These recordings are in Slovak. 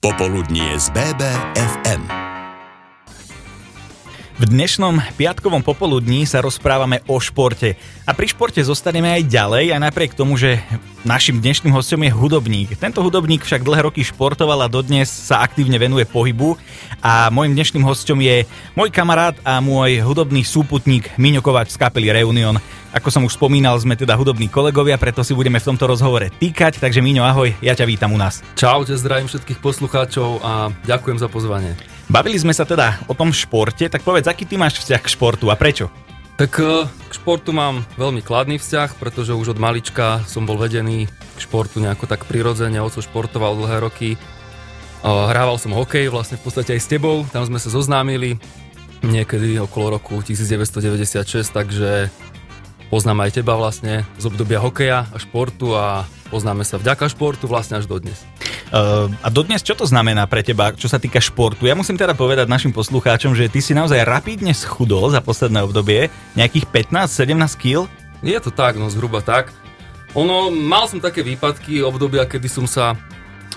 Popoludnie z BBFM. V dnešnom piatkovom popoludní sa rozprávame o športe. A pri športe zostaneme aj ďalej, aj napriek tomu, že našim dnešným hostom je hudobník. Tento hudobník však dlhé roky športoval a dodnes sa aktívne venuje pohybu. A môjim dnešným hostom je môj kamarát a môj hudobný súputník Miňo Kovač z kapely Reunion. Ako som už spomínal, sme teda hudobní kolegovia, preto si budeme v tomto rozhovore týkať. Takže Miňo, ahoj, ja ťa vítam u nás. Čaute, zdravím všetkých poslucháčov a ďakujem za pozvanie. Bavili sme sa teda o tom športe, tak povedz, aký ty máš vzťah k športu a prečo? Tak e, k športu mám veľmi kladný vzťah, pretože už od malička som bol vedený k športu nejako tak prirodzene, oco športoval dlhé roky. Hrával som hokej vlastne v podstate aj s tebou, tam sme sa zoznámili niekedy okolo roku 1996, takže poznám aj teba vlastne z obdobia hokeja a športu a poznáme sa vďaka športu vlastne až dodnes. Uh, a dodnes čo to znamená pre teba, čo sa týka športu? Ja musím teda povedať našim poslucháčom, že ty si naozaj rapidne schudol za posledné obdobie, nejakých 15-17 kg? Je to tak, no zhruba tak. Ono, mal som také výpadky, obdobia, kedy som sa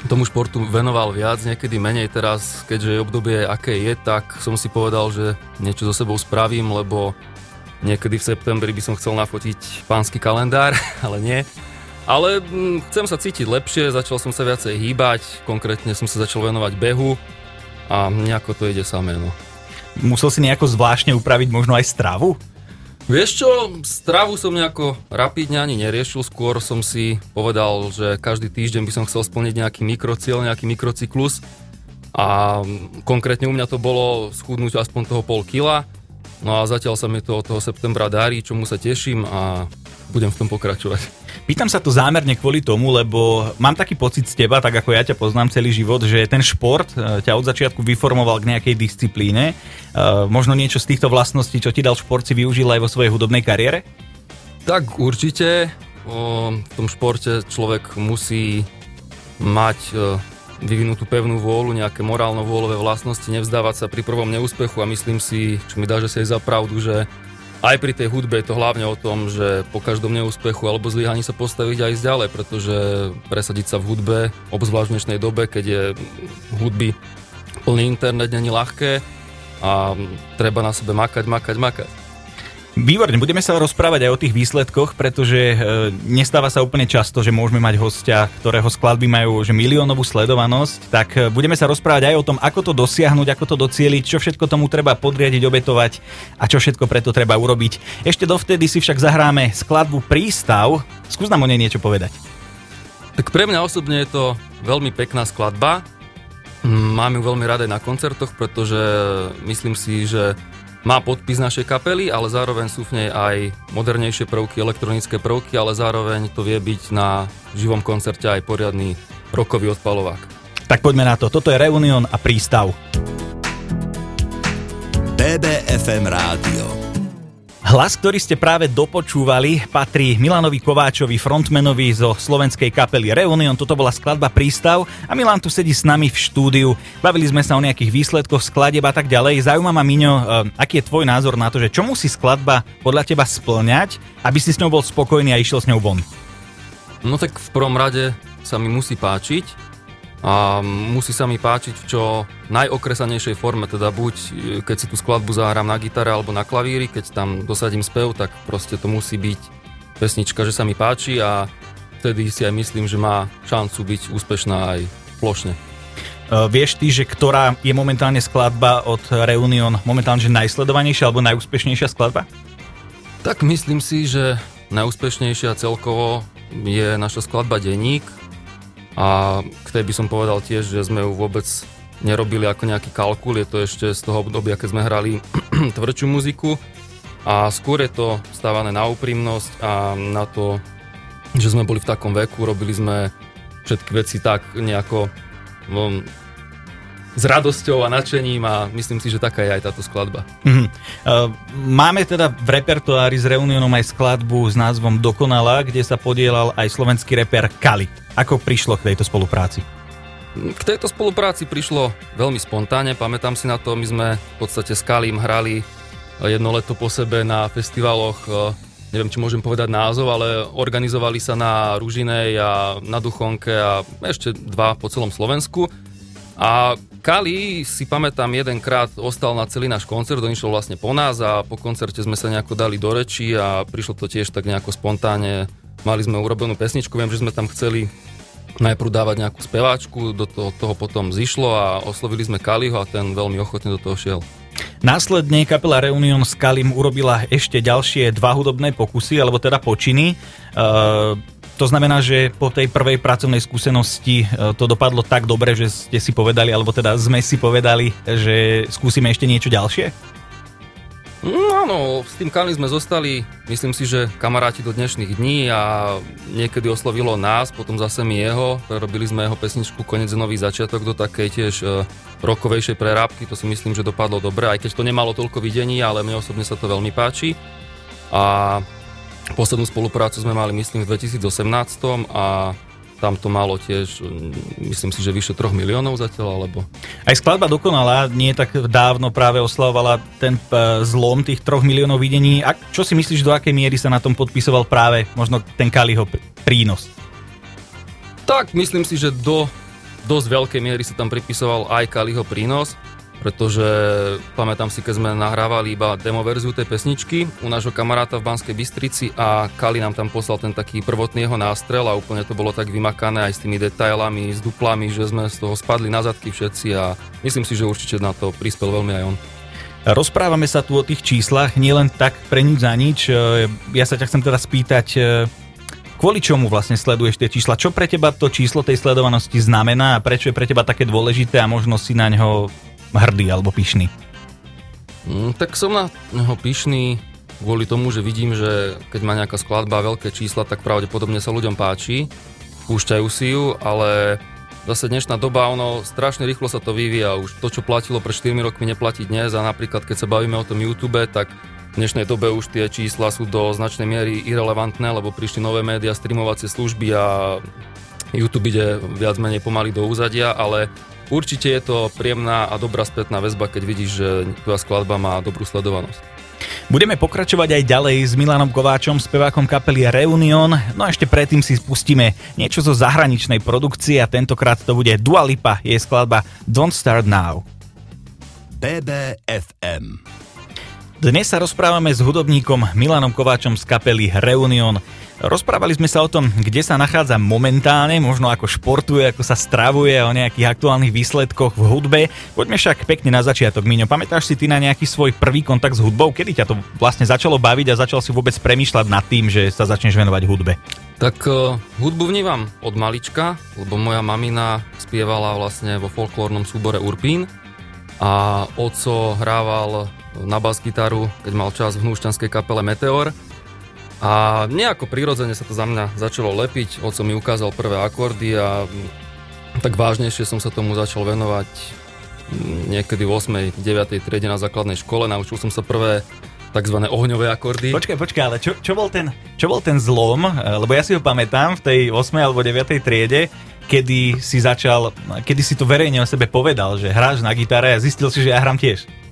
tomu športu venoval viac, niekedy menej teraz, keďže je obdobie aké je, tak som si povedal, že niečo so sebou spravím, lebo niekedy v septembri by som chcel nafotiť pánsky kalendár, ale nie. Ale hm, chcem sa cítiť lepšie, začal som sa viacej hýbať, konkrétne som sa začal venovať behu a nejako to ide samé. No. Musel si nejako zvláštne upraviť možno aj stravu? Vieš čo, stravu som nejako rapidne ani neriešil, skôr som si povedal, že každý týždeň by som chcel splniť nejaký mikrocieľ, nejaký mikrocyklus a konkrétne u mňa to bolo schudnúť aspoň toho pol kila, no a zatiaľ sa mi to od toho septembra darí, čomu sa teším a budem v tom pokračovať. Pýtam sa to zámerne kvôli tomu, lebo mám taký pocit z teba, tak ako ja ťa poznám celý život, že ten šport e, ťa od začiatku vyformoval k nejakej disciplíne. E, možno niečo z týchto vlastností, čo ti dal šport, si využil aj vo svojej hudobnej kariére? Tak určite. v tom športe človek musí mať e, vyvinutú pevnú vôľu, nejaké morálno-vôľové vlastnosti, nevzdávať sa pri prvom neúspechu a myslím si, čo mi dá, že si je za pravdu, že aj pri tej hudbe je to hlavne o tom, že po každom neúspechu alebo zlyhaní sa postaviť aj ďalej, pretože presadiť sa v hudbe, obzvlášť v dnešnej dobe, keď je hudby plný internet, není ľahké a treba na sebe makať, makať, makať. Výborne, budeme sa rozprávať aj o tých výsledkoch, pretože e, nestáva sa úplne často, že môžeme mať hostia, ktorého skladby majú že miliónovú sledovanosť, tak e, budeme sa rozprávať aj o tom, ako to dosiahnuť, ako to docieliť, čo všetko tomu treba podriadiť, obetovať a čo všetko preto treba urobiť. Ešte dovtedy si však zahráme skladbu Prístav. Skús nám o nej niečo povedať. Tak pre mňa osobne je to veľmi pekná skladba. Mám ju veľmi rada na koncertoch, pretože myslím si, že má podpis našej kapely, ale zároveň sú v nej aj modernejšie prvky, elektronické prvky, ale zároveň to vie byť na živom koncerte aj poriadny rokový odpalovák. Tak poďme na to. Toto je Reunion a prístav. BBFM Rádio. Hlas, ktorý ste práve dopočúvali, patrí Milanovi Kováčovi, frontmanovi zo slovenskej kapely Reunion. Toto bola skladba Prístav a Milan tu sedí s nami v štúdiu. Bavili sme sa o nejakých výsledkoch skladeb a tak ďalej. Zaujíma ma, Miňo, eh, aký je tvoj názor na to, že čo musí skladba podľa teba splňať, aby si s ňou bol spokojný a išiel s ňou von? No tak v prvom rade sa mi musí páčiť, a musí sa mi páčiť v čo najokresanejšej forme, teda buď e, keď si tú skladbu zahrám na gitare alebo na klavíri, keď tam dosadím spev, tak proste to musí byť pesnička, že sa mi páči a vtedy si aj myslím, že má šancu byť úspešná aj plošne. Uh, vieš ty, že ktorá je momentálne skladba od Reunion momentálne že najsledovanejšia alebo najúspešnejšia skladba? Tak myslím si, že najúspešnejšia celkovo je naša skladba Deník, a k tej by som povedal tiež, že sme ju vôbec nerobili ako nejaký kalkul, je to ešte z toho obdobia, keď sme hrali tvrdšiu muziku. A skôr je to stávané na úprimnosť a na to, že sme boli v takom veku, robili sme všetky veci tak nejako no, s radosťou a nadšením a myslím si, že taká je aj táto skladba. Mm-hmm. máme teda v repertoári s Reunionom aj skladbu s názvom Dokonala, kde sa podielal aj slovenský reper Kali. Ako prišlo k tejto spolupráci? K tejto spolupráci prišlo veľmi spontánne, pamätám si na to, my sme v podstate s Kalim hrali jedno leto po sebe na festivaloch, e, neviem, či môžem povedať názov, ale organizovali sa na Ružinej a na Duchonke a ešte dva po celom Slovensku A Kali si pamätám jedenkrát ostal na celý náš koncert, on išiel vlastne po nás a po koncerte sme sa nejako dali do reči a prišlo to tiež tak nejako spontánne. Mali sme urobenú pesničku, viem, že sme tam chceli najprv dávať nejakú speváčku, do toho, toho potom zišlo a oslovili sme Kaliho a ten veľmi ochotne do toho šiel. Následne kapela Reunion s Kalim urobila ešte ďalšie dva hudobné pokusy, alebo teda počiny. Uh, to znamená, že po tej prvej pracovnej skúsenosti uh, to dopadlo tak dobre, že ste si povedali, alebo teda sme si povedali, že skúsime ešte niečo ďalšie? No áno, s tým Kali sme zostali, myslím si, že kamaráti do dnešných dní a niekedy oslovilo nás, potom zase mi jeho, robili sme jeho pesničku Konec nový začiatok do takej tiež uh, rokovejšej prerábky, to si myslím, že dopadlo dobre, aj keď to nemalo toľko videní, ale mne osobne sa to veľmi páči. A poslednú spoluprácu sme mali, myslím, v 2018 a tam to malo tiež, mm, myslím si, že vyše 3 miliónov zatiaľ, alebo... Aj skladba dokonala, nie tak dávno práve oslavovala ten e, zlom tých 3 miliónov videní. A čo si myslíš, do akej miery sa na tom podpisoval práve možno ten Kaliho prínos? Tak, myslím si, že do dosť veľkej miery sa tam pripisoval aj Kaliho prínos pretože pamätám si, keď sme nahrávali iba demo verziu tej pesničky u nášho kamaráta v Banskej Bystrici a Kali nám tam poslal ten taký prvotný jeho nástrel a úplne to bolo tak vymakané aj s tými detailami, s duplami, že sme z toho spadli na zadky všetci a myslím si, že určite na to prispel veľmi aj on. Rozprávame sa tu o tých číslach, nielen tak pre nič za nič. E, ja sa ťa chcem teda spýtať, e, kvôli čomu vlastne sleduješ tie čísla? Čo pre teba to číslo tej sledovanosti znamená a prečo je pre teba také dôležité a možno si na ňo hrdý alebo pyšný? Mm, tak som na neho pyšný kvôli tomu, že vidím, že keď má nejaká skladba veľké čísla, tak pravdepodobne sa ľuďom páči, púšťajú si ju, ale zase dnešná doba, ono strašne rýchlo sa to vyvíja. Už to, čo platilo pred 4 rokmi, neplatí dnes a napríklad keď sa bavíme o tom YouTube, tak v dnešnej dobe už tie čísla sú do značnej miery irrelevantné, lebo prišli nové médiá, streamovacie služby a YouTube ide viac menej pomaly do úzadia, ale Určite je to príjemná a dobrá spätná väzba, keď vidíš, že tvoja skladba má dobrú sledovanosť. Budeme pokračovať aj ďalej s Milanom Kováčom, spevákom kapely Reunion, no a ešte predtým si spustíme niečo zo zahraničnej produkcie a tentokrát to bude Dua Lipa, jej skladba Don't Start Now. BBFM Dnes sa rozprávame s hudobníkom Milanom Kováčom z kapely Reunion. Rozprávali sme sa o tom, kde sa nachádza momentálne, možno ako športuje, ako sa stravuje, o nejakých aktuálnych výsledkoch v hudbe. Poďme však pekne na začiatok, Miňo. Pamätáš si ty na nejaký svoj prvý kontakt s hudbou? Kedy ťa to vlastne začalo baviť a začal si vôbec premýšľať nad tým, že sa začneš venovať hudbe? Tak uh, hudbu vnímam od malička, lebo moja mamina spievala vlastne vo folklórnom súbore Urpín a oco hrával na bas-gitaru, keď mal čas v hnúšťanskej kapele Meteor a nejako prirodzene sa to za mňa začalo lepiť, oco mi ukázal prvé akordy a tak vážnejšie som sa tomu začal venovať niekedy v 8. 9. triede na základnej škole. Naučil som sa prvé tzv. ohňové akordy. Počkaj, počkaj, ale čo, čo, bol ten, čo bol ten zlom? Lebo ja si ho pamätám v tej 8. alebo 9. triede, kedy si začal, kedy si to verejne o sebe povedal, že hráš na gitare a zistil si, že ja hrám tiež.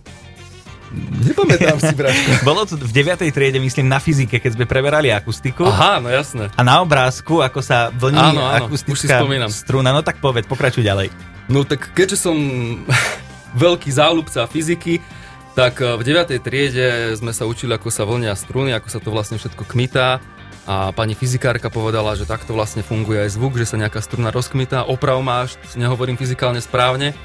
Nepamätám si, Braško. Bolo to v 9. triede, myslím, na fyzike, keď sme preberali akustiku. Aha, no jasné. A na obrázku, ako sa vlní áno, áno, akustická struna. No tak povedz, pokračuj ďalej. No tak keďže som veľký záľubca fyziky, tak eh, v 9. triede sme sa učili, ako sa vlnia struny, ako sa to vlastne všetko kmitá. A pani fyzikárka povedala, že takto vlastne funguje aj zvuk, že sa nejaká struna rozkmitá. Oprav máš, nehovorím fyzikálne správne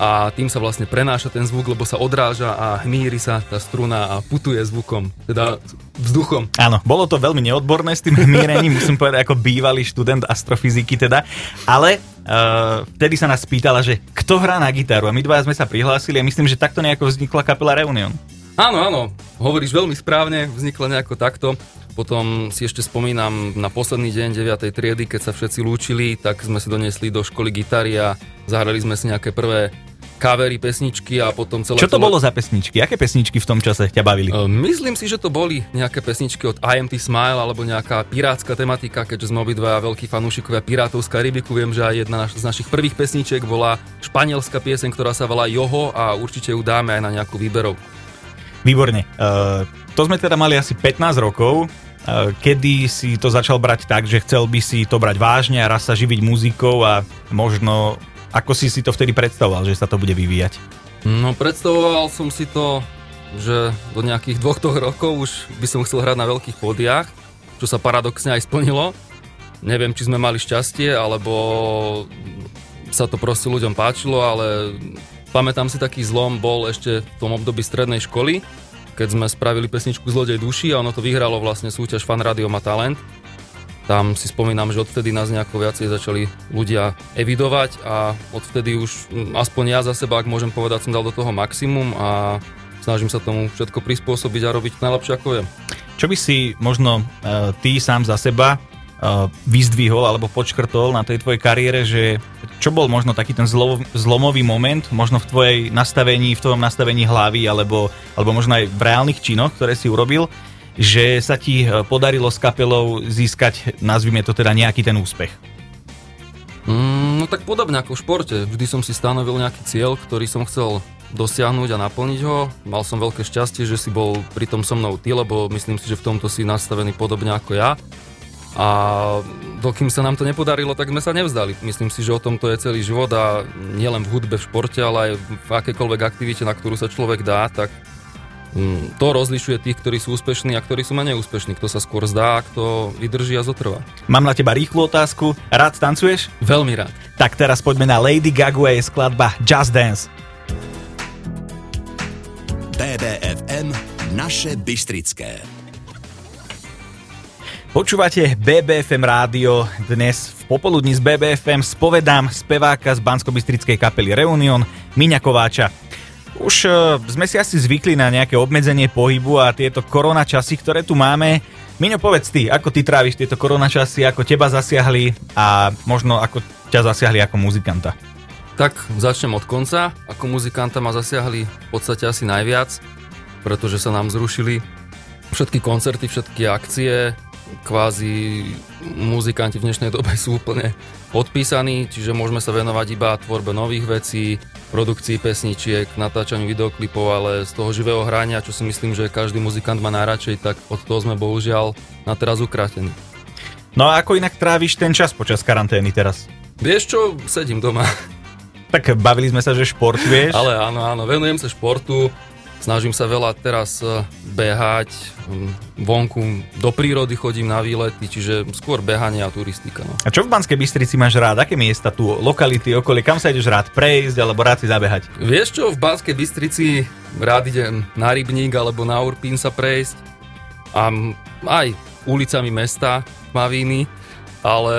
a tým sa vlastne prenáša ten zvuk, lebo sa odráža a hmíri sa tá struna a putuje zvukom, teda vzduchom. Áno, bolo to veľmi neodborné s tým hmírením, musím povedať ako bývalý študent astrofyziky teda, ale uh, vtedy sa nás pýtala, že kto hrá na gitaru a my dvaja sme sa prihlásili a myslím, že takto nejako vznikla kapela Reunion. Áno, áno, hovoríš veľmi správne, vznikla nejako takto. Potom si ešte spomínam na posledný deň 9. triedy, keď sa všetci lúčili, tak sme si doniesli do školy gitary a zahrali sme si nejaké prvé kavery, pesničky a potom celé... Čo to bolo za pesničky? Aké pesničky v tom čase ťa bavili? Uh, myslím si, že to boli nejaké pesničky od IMT Smile alebo nejaká pirátska tematika, keďže sme obidva veľkí fanúšikovia pirátov z Karibiku. Viem, že aj jedna z našich prvých pesničiek bola španielská pieseň, ktorá sa volá Joho a určite ju dáme aj na nejakú výberov. Výborne. Uh, to sme teda mali asi 15 rokov. Uh, kedy si to začal brať tak, že chcel by si to brať vážne a raz sa živiť muzikou a možno ako si si to vtedy predstavoval, že sa to bude vyvíjať? No predstavoval som si to, že do nejakých dvoch rokov už by som chcel hrať na veľkých podiach, čo sa paradoxne aj splnilo. Neviem, či sme mali šťastie, alebo sa to proste ľuďom páčilo, ale pamätám si taký zlom bol ešte v tom období strednej školy, keď sme spravili pesničku Zlodej duši a ono to vyhralo vlastne súťaž Fan Radio má talent. Tam si spomínam, že odvtedy nás nejako viacej začali ľudia evidovať a odvtedy už aspoň ja za seba, ak môžem povedať, som dal do toho maximum a snažím sa tomu všetko prispôsobiť a robiť najlepšie ako viem. Čo by si možno uh, ty sám za seba uh, vyzdvihol alebo počkrtol na tej tvojej kariére, že čo bol možno taký ten zlo, zlomový moment, možno v tvojej nastavení, v tvojom nastavení hlavy alebo, alebo možno aj v reálnych činoch, ktoré si urobil, že sa ti uh, podarilo s kapelou získať, nazvime to teda nejaký ten úspech? Mm, no tak podobne ako v športe. Vždy som si stanovil nejaký cieľ, ktorý som chcel dosiahnuť a naplniť ho. Mal som veľké šťastie, že si bol pri tom so mnou ty, lebo myslím si, že v tomto si nastavený podobne ako ja. A dokým sa nám to nepodarilo, tak sme sa nevzdali. Myslím si, že o tom to je celý život a nielen v hudbe, v športe, ale aj v akékoľvek aktivite, na ktorú sa človek dá, tak to rozlišuje tých, ktorí sú úspešní a ktorí sú menej úspešní. Kto sa skôr zdá, kto vydrží a zotrvá. Mám na teba rýchlu otázku. Rád tancuješ? Veľmi rád. Tak teraz poďme na Lady Gaga jej skladba Just Dance. BBFM Naše Bystrické. Počúvate BBFM rádio, dnes v popoludní z BBFM spovedám speváka z bansko kapely Reunion, Miňa Kováča. Už uh, sme si asi zvykli na nejaké obmedzenie pohybu a tieto korona časy, ktoré tu máme. Miňo, povedz ty, ako ty tráviš tieto korona časy, ako teba zasiahli a možno ako ťa zasiahli ako muzikanta. Tak začnem od konca. Ako muzikanta ma zasiahli v podstate asi najviac, pretože sa nám zrušili všetky koncerty, všetky akcie, kvázi muzikanti v dnešnej dobe sú úplne odpísaní, čiže môžeme sa venovať iba tvorbe nových vecí, produkcii pesničiek, natáčaniu videoklipov, ale z toho živého hrania, čo si myslím, že každý muzikant má najradšej, tak od toho sme bohužiaľ na teraz ukratení. No a ako inak tráviš ten čas počas karantény teraz? Vieš čo, sedím doma. Tak bavili sme sa, že športuješ. Ale áno, áno, venujem sa športu, Snažím sa veľa teraz e, behať, vonku do prírody chodím na výlety, čiže skôr behanie a turistika. No. A čo v Banskej Bystrici máš rád? Aké miesta tu, lokality, okolie, kam sa ideš rád prejsť alebo rád si zabehať? Vieš čo, v Banskej Bystrici rád idem na Rybník alebo na Urpín sa prejsť a aj ulicami mesta Mavíny, ale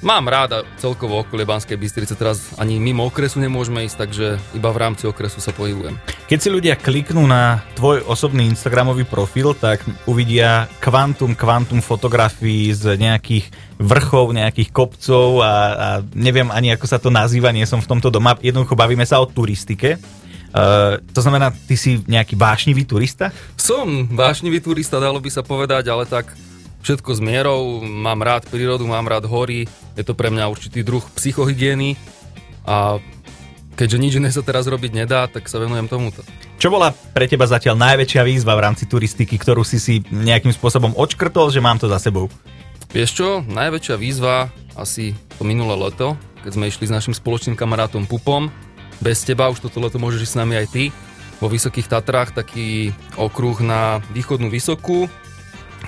Mám ráda celkovo okolie Banskej Bystrice, teraz ani mimo okresu nemôžeme ísť, takže iba v rámci okresu sa pohybujem. Keď si ľudia kliknú na tvoj osobný Instagramový profil, tak uvidia kvantum, kvantum fotografií z nejakých vrchov, nejakých kopcov a, a neviem ani ako sa to nazýva, nie som v tomto doma, jednoducho bavíme sa o turistike. Uh, to znamená, ty si nejaký vášnivý turista? Som vášnivý turista, dalo by sa povedať, ale tak všetko s mierou, mám rád prírodu, mám rád hory, je to pre mňa určitý druh psychohygieny a keďže nič iné sa teraz robiť nedá, tak sa venujem tomuto. Čo bola pre teba zatiaľ najväčšia výzva v rámci turistiky, ktorú si si nejakým spôsobom odškrtol, že mám to za sebou? Vieš čo, najväčšia výzva asi to minulé leto, keď sme išli s našim spoločným kamarátom Pupom. Bez teba už toto leto môžeš ísť s nami aj ty. Vo Vysokých Tatrách taký okruh na východnú Vysokú,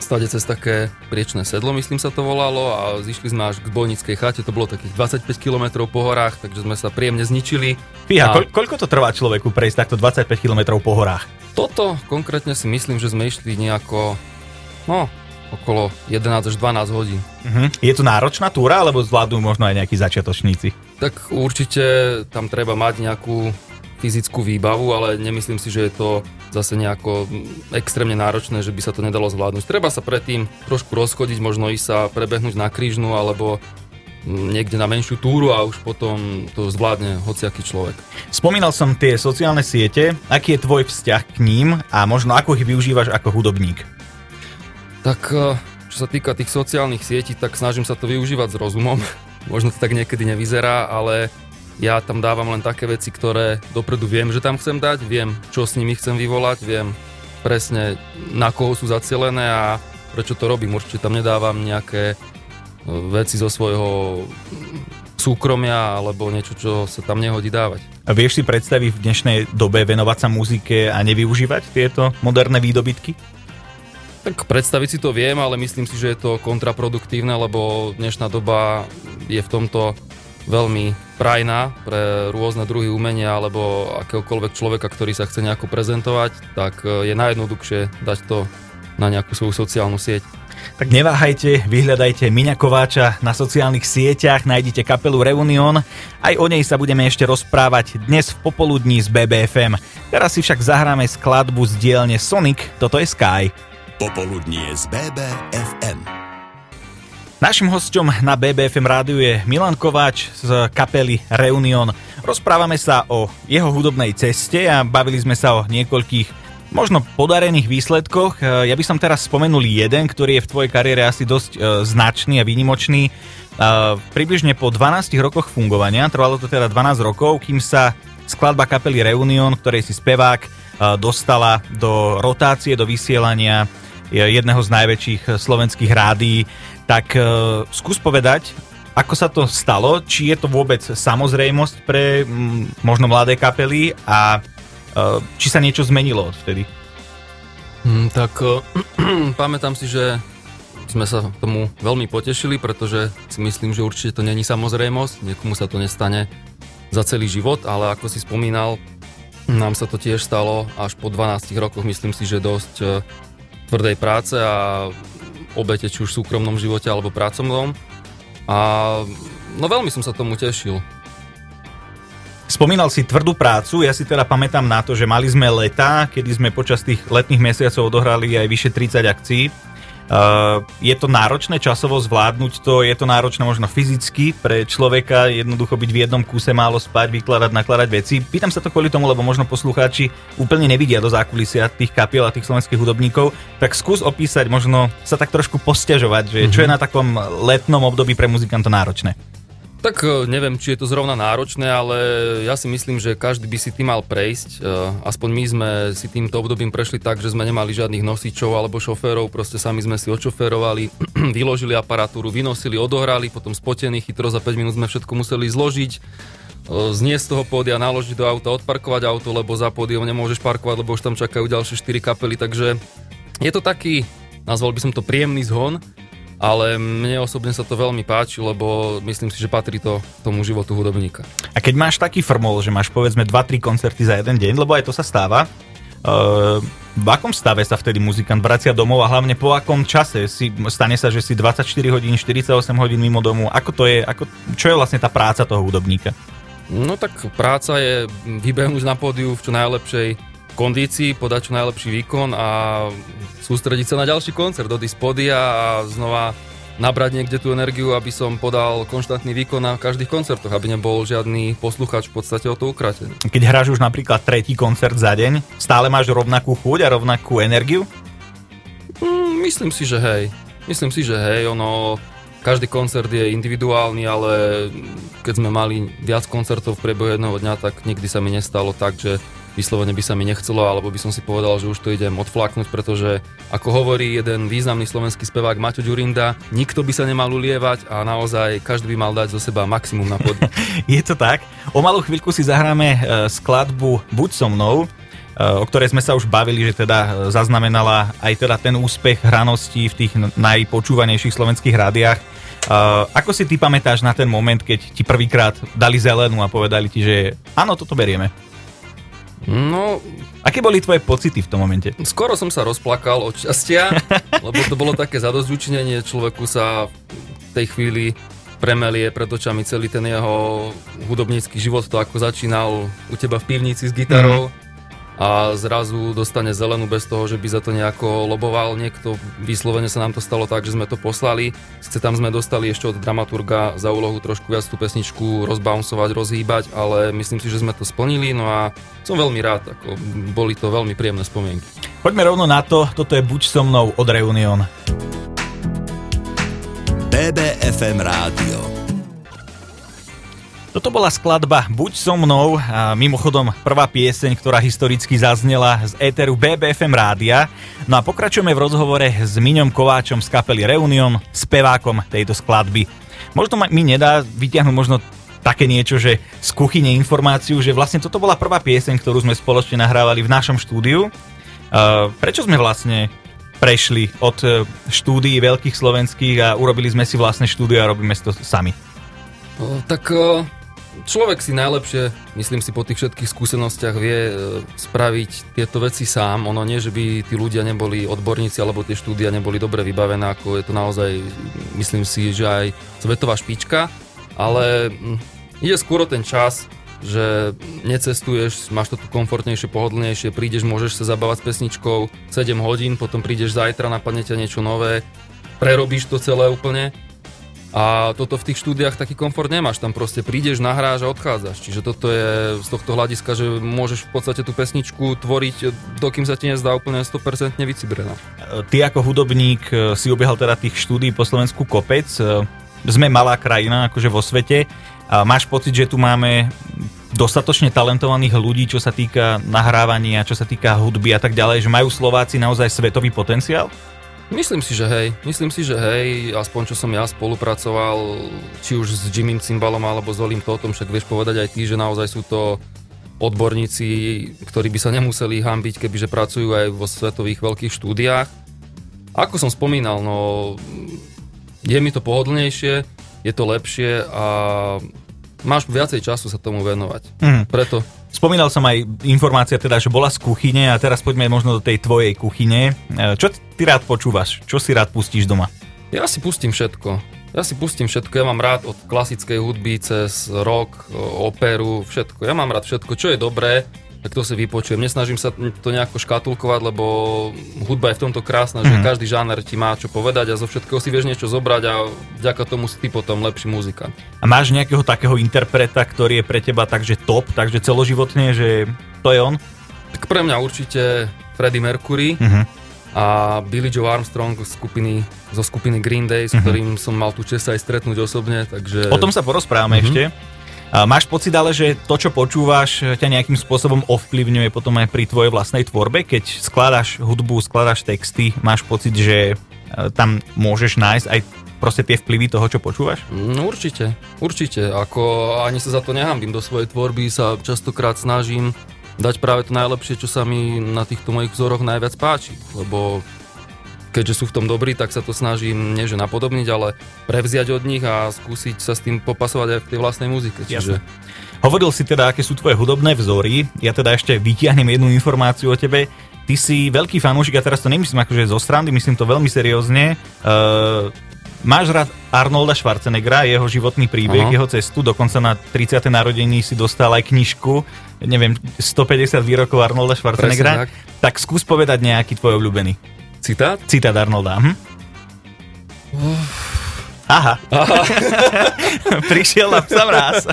stade cez také priečné sedlo, myslím sa to volalo a zišli sme až k Bojnickej chate, to bolo takých 25 km po horách, takže sme sa príjemne zničili. Fíha, a... ko- koľko to trvá človeku prejsť takto 25 km po horách? Toto konkrétne si myslím, že sme išli nejako, no, okolo 11 až 12 hodín. Uh-huh. Je to náročná túra, alebo zvládnu možno aj nejakí začiatočníci? Tak určite tam treba mať nejakú fyzickú výbavu, ale nemyslím si, že je to zase nejako extrémne náročné, že by sa to nedalo zvládnuť. Treba sa predtým trošku rozchodiť, možno ísť sa prebehnúť na krížnu alebo niekde na menšiu túru a už potom to zvládne hociaký človek. Spomínal som tie sociálne siete. Aký je tvoj vzťah k ním a možno ako ich využívaš ako hudobník? Tak eh, čo sa týka tých sociálnych sietí, tak snažím sa to využívať s rozumom. Možno to tak niekedy nevyzerá, ale ja tam dávam len také veci, ktoré dopredu viem, že tam chcem dať, viem, čo s nimi chcem vyvolať, viem presne na koho sú zacielené a prečo to robím. Určite tam nedávam nejaké e, veci zo svojho súkromia alebo niečo, čo sa tam nehodí dávať. A vieš si predstaviť v dnešnej dobe venovať sa muzike a nevyužívať tieto moderné výdobytky? Tak predstaviť si to viem, ale myslím si, že je to kontraproduktívne, lebo dnešná doba je v tomto veľmi prajná pre rôzne druhy umenia alebo akéhokoľvek človeka, ktorý sa chce nejako prezentovať, tak e, je najjednoduchšie dať to na nejakú svoju sociálnu sieť. Tak neváhajte, vyhľadajte Miňa Kováča na sociálnych sieťach, nájdete kapelu Reunion. Aj o nej sa budeme ešte rozprávať dnes v popoludní z BBFM. Teraz si však zahráme skladbu z dielne Sonic, toto je Sky. Popoludnie z BBFM. Našim hostom na BBFM rádiu je Milan Kováč z kapely Reunion. Rozprávame sa o jeho hudobnej ceste a bavili sme sa o niekoľkých možno podarených výsledkoch. E, ja by som teraz spomenul jeden, ktorý je v tvojej kariére asi dosť e, značný a výnimočný. E, približne po 12 rokoch fungovania, trvalo to teda 12 rokov, kým sa skladba kapely Reunion, ktorej si spevák, dostala do rotácie, do vysielania jedného z najväčších slovenských rádií. Tak skús povedať, ako sa to stalo, či je to vôbec samozrejmosť pre možno mladé kapely a Eh, či sa niečo zmenilo odvtedy? Hmm, tak uh, pamätám si, že sme sa tomu veľmi potešili, pretože si myslím, že určite to není samozrejmosť, niekomu sa to nestane za celý život, ale ako si spomínal, nám sa to tiež stalo až po 12 rokoch, myslím si, že dosť uh, tvrdej práce a obete či už v súkromnom živote alebo pracovnom. A no veľmi som sa tomu tešil. Spomínal si tvrdú prácu, ja si teda pamätám na to, že mali sme leta, kedy sme počas tých letných mesiacov odohrali aj vyše 30 akcií. Uh, je to náročné časovo zvládnuť to, je to náročné možno fyzicky pre človeka, jednoducho byť v jednom kúse málo spať, vykladať, nakladať veci. Pýtam sa to kvôli tomu, lebo možno poslucháči úplne nevidia do zákulisia tých kapiel a tých slovenských hudobníkov, tak skús opísať, možno sa tak trošku posťažovať, že čo je na takom letnom období pre muzikanta náročné. Tak e, neviem, či je to zrovna náročné, ale ja si myslím, že každý by si tým mal prejsť. E, aspoň my sme si týmto obdobím prešli tak, že sme nemali žiadnych nosičov alebo šoférov, proste sami sme si odšoférovali, vyložili aparatúru, vynosili, odohrali, potom spotení chytro za 5 minút sme všetko museli zložiť, e, zniesť z toho pódia, naložiť do auta, odparkovať auto, lebo za pódium nemôžeš parkovať, lebo už tam čakajú ďalšie 4 kapely, takže je to taký, nazval by som to príjemný zhon, ale mne osobne sa to veľmi páči, lebo myslím si, že patrí to tomu životu hudobníka. A keď máš taký formol, že máš povedzme 2-3 koncerty za jeden deň, lebo aj to sa stáva, uh, v akom stave sa vtedy muzikant vracia domov a hlavne po akom čase si, stane sa, že si 24 hodín, 48 hodín mimo domu, ako to je, ako, čo je vlastne tá práca toho hudobníka? No tak práca je vybehnúť na pódiu v čo najlepšej kondícii, podať čo najlepší výkon a sústrediť sa na ďalší koncert, do podia a znova nabrať niekde tú energiu, aby som podal konštantný výkon na každých koncertoch, aby nebol žiadny posluchač v podstate o to ukratený. Keď hráš už napríklad tretí koncert za deň, stále máš rovnakú chuť a rovnakú energiu? Mm, myslím si, že hej. Myslím si, že hej, ono... Každý koncert je individuálny, ale keď sme mali viac koncertov v priebehu jedného dňa, tak nikdy sa mi nestalo tak, že vyslovene by sa mi nechcelo, alebo by som si povedal, že už to idem odflaknúť, pretože ako hovorí jeden významný slovenský spevák Maťo Ďurinda, nikto by sa nemal ulievať a naozaj každý by mal dať zo seba maximum na pod. Je to tak. O malú chvíľku si zahráme e, skladbu Buď so mnou, e, o ktorej sme sa už bavili, že teda e, zaznamenala aj teda ten úspech hranosti v tých najpočúvanejších slovenských rádiách. Uh, ako si ty pamätáš na ten moment, keď ti prvýkrát dali zelenú a povedali ti, že áno, toto berieme? No... Aké boli tvoje pocity v tom momente? Skoro som sa rozplakal od šťastia, lebo to bolo také zadozďučnenie, človeku sa v tej chvíli premelie pred očami celý ten jeho hudobnícky život, to ako začínal u teba v pivnici s gitarou. Mm a zrazu dostane zelenú bez toho, že by za to nejako loboval niekto. Vyslovene sa nám to stalo tak, že sme to poslali. Sice tam sme dostali ešte od dramaturga za úlohu trošku viac tú pesničku rozbouncovať, rozhýbať, ale myslím si, že sme to splnili, no a som veľmi rád, ako boli to veľmi príjemné spomienky. Poďme rovno na to, toto je Buď so mnou od Reunion. BBFM Rádio toto bola skladba Buď so mnou, a mimochodom prvá pieseň, ktorá historicky zaznela z éteru BBFM rádia. No a pokračujeme v rozhovore s Miňom Kováčom z kapely Reunion, spevákom tejto skladby. Možno mi nedá vyťahnuť možno také niečo, že z kuchyne informáciu, že vlastne toto bola prvá pieseň, ktorú sme spoločne nahrávali v našom štúdiu. Uh, prečo sme vlastne prešli od uh, štúdií veľkých slovenských a urobili sme si vlastné štúdio a robíme si to sami? O, tak o, človek si najlepšie, myslím si, po tých všetkých skúsenostiach vie e, spraviť tieto veci sám. Ono nie, že by tí ľudia neboli odborníci alebo tie štúdia neboli dobre vybavené, ako je to naozaj, myslím si, že aj svetová špička, ale hm, ide skôr o ten čas, že necestuješ, máš to tu komfortnejšie, pohodlnejšie, prídeš, môžeš sa zabávať s pesničkou 7 hodín, potom prídeš zajtra, napadne ťa niečo nové, prerobíš to celé úplne a toto v tých štúdiách taký komfort nemáš, tam proste prídeš, nahráš a odchádzaš. Čiže toto je z tohto hľadiska, že môžeš v podstate tú pesničku tvoriť, dokým sa ti nezdá úplne 100% vycibrená. Ty ako hudobník e, si obiehal teda tých štúdí po Slovensku kopec. E, sme malá krajina akože vo svete. A máš pocit, že tu máme dostatočne talentovaných ľudí, čo sa týka nahrávania, čo sa týka hudby a tak ďalej, že majú Slováci naozaj svetový potenciál? Myslím si, že hej. Myslím si, že hej, aspoň čo som ja spolupracoval, či už s Jimmym Cymbalom alebo s Olim Totom, však vieš povedať aj ty, že naozaj sú to odborníci, ktorí by sa nemuseli hambiť, kebyže pracujú aj vo svetových veľkých štúdiách. Ako som spomínal, no je mi to pohodlnejšie, je to lepšie a máš viacej času sa tomu venovať. Mm. Preto Spomínal som aj informácia teda, že bola z kuchyne a teraz poďme možno do tej tvojej kuchyne. E, čo ty rád počúvaš? Čo si rád pustíš doma? Ja si pustím všetko. Ja si pustím všetko. Ja mám rád od klasickej hudby cez rock, operu, všetko. Ja mám rád všetko, čo je dobré tak to si vypočujem. Nesnažím sa to nejako škatulkovať, lebo hudba je v tomto krásna, že mm. každý žáner ti má čo povedať a zo všetkého si vieš niečo zobrať a vďaka tomu si ty potom lepší muzikant. A máš nejakého takého interpreta, ktorý je pre teba takže top, takže celoživotne, že to je on? Tak pre mňa určite Freddie Mercury mm-hmm. a Billy Joe Armstrong z skupiny, zo skupiny Green Day, s mm-hmm. ktorým som mal tu čest aj stretnúť osobne. Takže... O tom sa porozprávame mm-hmm. ešte. Máš pocit ale, že to, čo počúvaš, ťa nejakým spôsobom ovplyvňuje potom aj pri tvojej vlastnej tvorbe? Keď skladáš hudbu, skladáš texty, máš pocit, že e, tam môžeš nájsť aj proste tie vplyvy toho, čo počúvaš? No určite, určite. Ako ani sa za to nehambím. Do svojej tvorby sa častokrát snažím dať práve to najlepšie, čo sa mi na týchto mojich vzoroch najviac páči. Lebo keďže sú v tom dobrí, tak sa to snažím nie že napodobniť, ale prevziať od nich a skúsiť sa s tým popasovať aj v tej vlastnej muzike. Čiže... Hovoril si teda, aké sú tvoje hudobné vzory. Ja teda ešte vytiahnem jednu informáciu o tebe. Ty si veľký fanúšik, a teraz to nemyslím akože zo strandy, myslím to veľmi seriózne. Uh, máš rád Arnolda Schwarzeneggera, jeho životný príbeh, uh-huh. jeho cestu, dokonca na 30. narodení si dostal aj knižku, neviem, 150 výrokov Arnolda Schwarzeneggera. tak. tak skús povedať nejaký tvoj obľúbený. Citát? Citát Arnolda. Hm? Aha. Aha. Prišiel na psa mráz.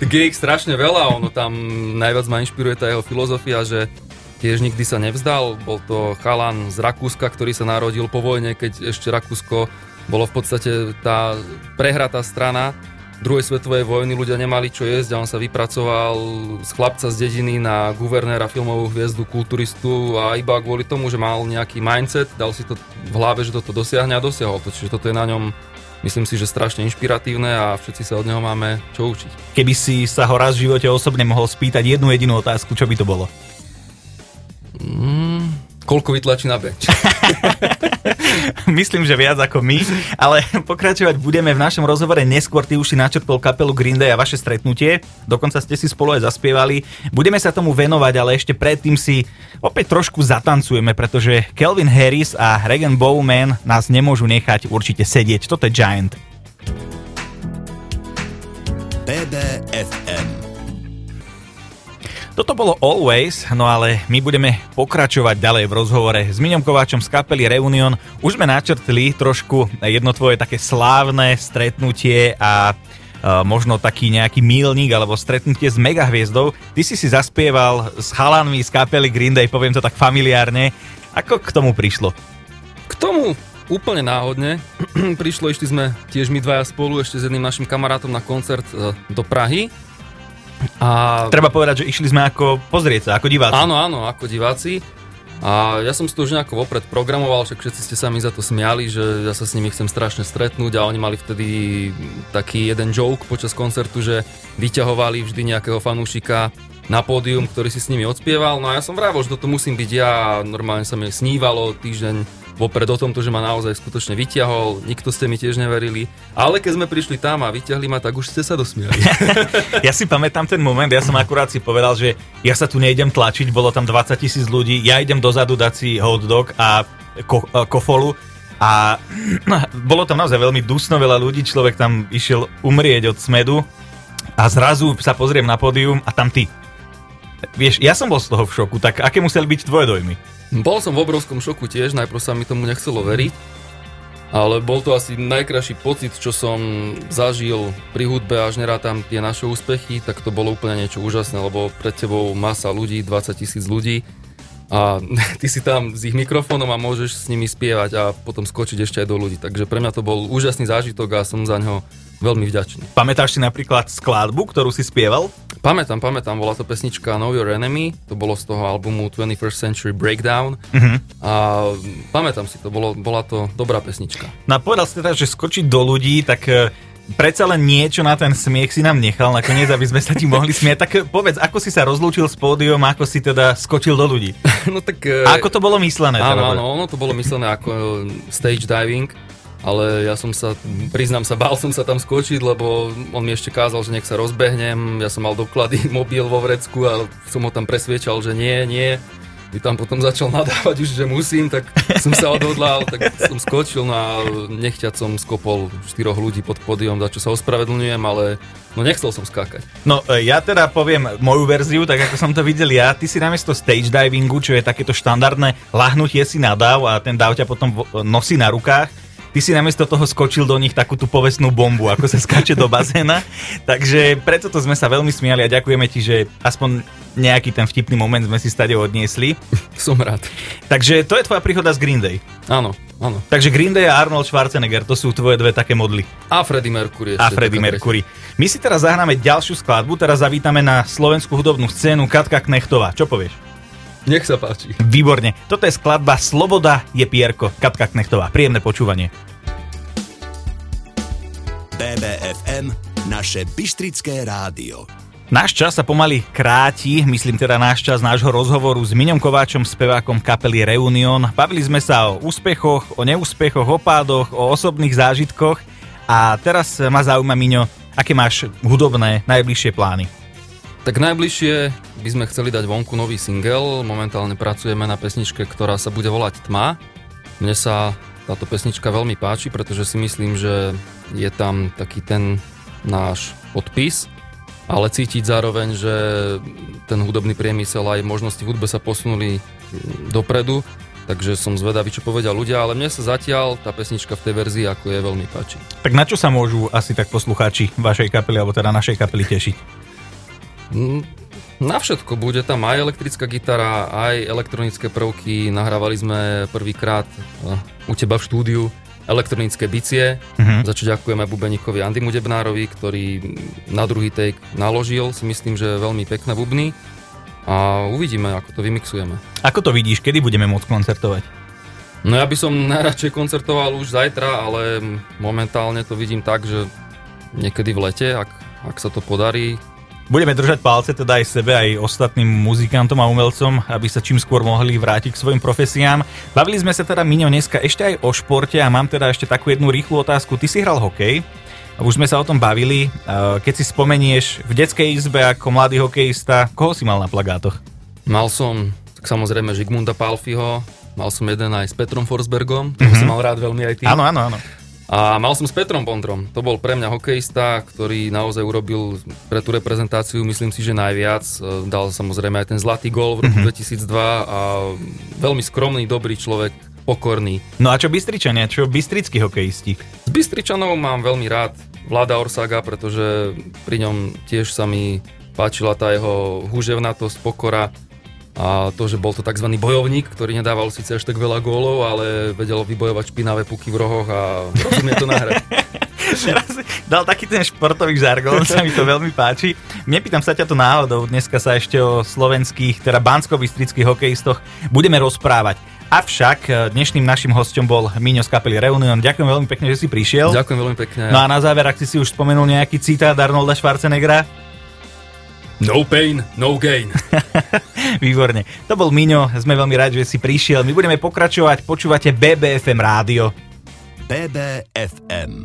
je ich strašne veľa, ono tam najviac ma inšpiruje tá jeho filozofia, že tiež nikdy sa nevzdal. Bol to chalan z Rakúska, ktorý sa narodil po vojne, keď ešte Rakúsko bolo v podstate tá prehratá strana druhej svetovej vojny ľudia nemali čo jesť a on sa vypracoval z chlapca z dediny na guvernéra filmovú hviezdu, kulturistu a iba kvôli tomu, že mal nejaký mindset, dal si to v hlave, že toto dosiahne a dosiahol to. Čiže toto je na ňom myslím si, že strašne inšpiratívne a všetci sa od neho máme čo učiť. Keby si sa ho raz v živote osobne mohol spýtať jednu jedinú otázku, čo by to bolo? Mm, koľko vytlačí na bench? Myslím, že viac ako my, ale pokračovať budeme v našom rozhovore neskôr. Ty už si načrtol kapelu Green Day a vaše stretnutie, dokonca ste si spolu aj zaspievali. Budeme sa tomu venovať, ale ešte predtým si opäť trošku zatancujeme, pretože Kelvin Harris a Regan Bowman nás nemôžu nechať určite sedieť. Toto je Giant. BBFM toto bolo Always, no ale my budeme pokračovať ďalej v rozhovore s Miňom Kováčom z kapely Reunion. Už sme načrtli trošku jedno tvoje také slávne stretnutie a Uh, možno taký nejaký mílnik alebo stretnutie s megahviezdou. Ty si si zaspieval s chalanmi z kapely Green Day, poviem to tak familiárne. Ako k tomu prišlo? K tomu úplne náhodne. prišlo, išli sme tiež my dvaja spolu ešte s jedným našim kamarátom na koncert uh, do Prahy a... Treba povedať, že išli sme ako pozrieť sa, ako diváci. Áno, áno, ako diváci. A ja som si to už nejako vopred programoval, však všetci ste sa mi za to smiali, že ja sa s nimi chcem strašne stretnúť a oni mali vtedy taký jeden joke počas koncertu, že vyťahovali vždy nejakého fanúšika na pódium, ktorý si s nimi odspieval. No a ja som vravol, že toto musím byť ja, normálne sa mi snívalo týždeň vopred o tomto, že ma naozaj skutočne vyťahol, nikto ste mi tiež neverili, ale keď sme prišli tam a vyťahli ma, tak už ste sa dosmiali. ja si pamätám ten moment, ja som akurát si povedal, že ja sa tu nejdem tlačiť, bolo tam 20 tisíc ľudí, ja idem dozadu dať si hot dog a ko- kofolu a bolo tam naozaj veľmi dusno veľa ľudí, človek tam išiel umrieť od smedu a zrazu sa pozriem na pódium a tam ty. Vieš, ja som bol z toho v šoku, tak aké museli byť tvoje dojmy? Bol som v obrovskom šoku tiež, najprv sa mi tomu nechcelo veriť, ale bol to asi najkrajší pocit, čo som zažil pri hudbe, až nerátam tie naše úspechy, tak to bolo úplne niečo úžasné, lebo pred tebou masa ľudí, 20 tisíc ľudí a ty si tam s ich mikrofónom a môžeš s nimi spievať a potom skočiť ešte aj do ľudí. Takže pre mňa to bol úžasný zážitok a som za ňo veľmi vďačný. Pamätáš si napríklad skladbu, ktorú si spieval? Pamätám, pamätám, bola to pesnička Know Your Enemy, to bolo z toho albumu 21st Century Breakdown uh-huh. a pamätám si to, bolo, bola to dobrá pesnička. No a povedal si teda, že skočiť do ľudí, tak e, predsa len niečo na ten smiech si nám nechal nakoniec, aby sme sa ti mohli smieť. Tak e, povedz, ako si sa rozlúčil s pódium, ako si teda skočil do ľudí? no tak... A ako to bolo myslené? Áno, teda? áno, ono to bolo myslené ako stage diving ale ja som sa, priznám sa, bál som sa tam skočiť, lebo on mi ešte kázal, že nech sa rozbehnem, ja som mal doklady, mobil vo vrecku a som ho tam presviečal, že nie, nie. By tam potom začal nadávať už, že musím, tak som sa odhodlal, tak som skočil no a nechťať som skopol štyroch ľudí pod pódium, za čo sa ospravedlňujem, ale no nechcel som skákať. No e, ja teda poviem moju verziu, tak ako som to videl ja, ty si namiesto stage divingu, čo je takéto štandardné lahnutie si na dáv a ten dáv ťa potom nosí na rukách, Ty si namiesto toho skočil do nich takú tú povestnú bombu, ako sa skáče do bazéna. Takže preto to sme sa veľmi smiali a ďakujeme ti, že aspoň nejaký ten vtipný moment sme si stade odniesli. Som rád. Takže to je tvoja príhoda z Green Day. Áno, áno. Takže Green Day a Arnold Schwarzenegger, to sú tvoje dve také modly. A Freddie Mercury. A Freddie Mercury. My si teraz zahráme ďalšiu skladbu, teraz zavítame na slovenskú hudobnú scénu Katka Knechtová. Čo povieš? Nech sa páči. Výborne. Toto je skladba Sloboda je Pierko. Katka Knechtová. Príjemné počúvanie. BBFM, naše Bystrické rádio. Náš čas sa pomaly kráti, myslím teda náš čas nášho rozhovoru s Miňom Kováčom, spevákom kapely Reunion. Bavili sme sa o úspechoch, o neúspechoch, o pádoch, o osobných zážitkoch a teraz ma zaujíma Miňo, aké máš hudobné najbližšie plány? Tak najbližšie by sme chceli dať vonku nový single. Momentálne pracujeme na pesničke, ktorá sa bude volať Tma. Mne sa táto pesnička veľmi páči, pretože si myslím, že je tam taký ten náš podpis, ale cítiť zároveň, že ten hudobný priemysel aj možnosti hudbe sa posunuli dopredu, takže som zvedavý, čo povedia ľudia, ale mne sa zatiaľ tá pesnička v tej verzii ako je veľmi páči. Tak na čo sa môžu asi tak poslucháči vašej kapely, alebo teda našej kapely tešiť? Na všetko. Bude tam aj elektrická gitara, aj elektronické prvky. Nahrávali sme prvýkrát eh, u teba v štúdiu elektronické bicie, uh-huh. za čo ďakujeme bubeníkovi Andymu Debnárovi, ktorý na druhý take naložil, si myslím, že veľmi pekné bubny a uvidíme, ako to vymixujeme. Ako to vidíš, kedy budeme môcť koncertovať? No ja by som najradšej koncertoval už zajtra, ale momentálne to vidím tak, že niekedy v lete, ak, ak sa to podarí, Budeme držať palce teda aj sebe, aj ostatným muzikantom a umelcom, aby sa čím skôr mohli vrátiť k svojim profesiám. Bavili sme sa teda Miňo dneska ešte aj o športe a mám teda ešte takú jednu rýchlu otázku. Ty si hral hokej, už sme sa o tom bavili. Keď si spomenieš v detskej izbe ako mladý hokejista, koho si mal na plagátoch? Mal som tak samozrejme Žigmunda Palfiho, mal som jeden aj s Petrom Forsbergom, toho mm-hmm. som mal rád veľmi aj ty. Áno, áno, áno. A mal som s Petrom Bondrom. To bol pre mňa hokejista, ktorý naozaj urobil pre tú reprezentáciu, myslím si, že najviac. E, dal samozrejme aj ten zlatý gol v roku mm-hmm. 2002 a veľmi skromný, dobrý človek, pokorný. No a čo Bystričania, čo bystrickí hokejisti? S Bystričanov mám veľmi rád Vlada Orsaga, pretože pri ňom tiež sa mi páčila tá jeho húževnatosť, pokora a to, že bol to tzv. bojovník, ktorý nedával síce až tak veľa gólov, ale vedel vybojovať špinavé puky v rohoch a rozumie to nahrať. Dal taký ten športový žargon, sa mi to veľmi páči. Nepýtam sa ťa to náhodou, dneska sa ešte o slovenských, teda bansko hokejistoch budeme rozprávať. Avšak e, dnešným našim hostom bol Míňo z kapely Reunion. Ďakujem veľmi pekne, že si prišiel. Ďakujem veľmi pekne. No a na záver, ak si si už spomenul nejaký citát Arnolda Schwarzeneggera? No pain, no gain. Výborne. To bol Miňo, sme veľmi rádi, že si prišiel. My budeme pokračovať, počúvate BBFM rádio. BBFM.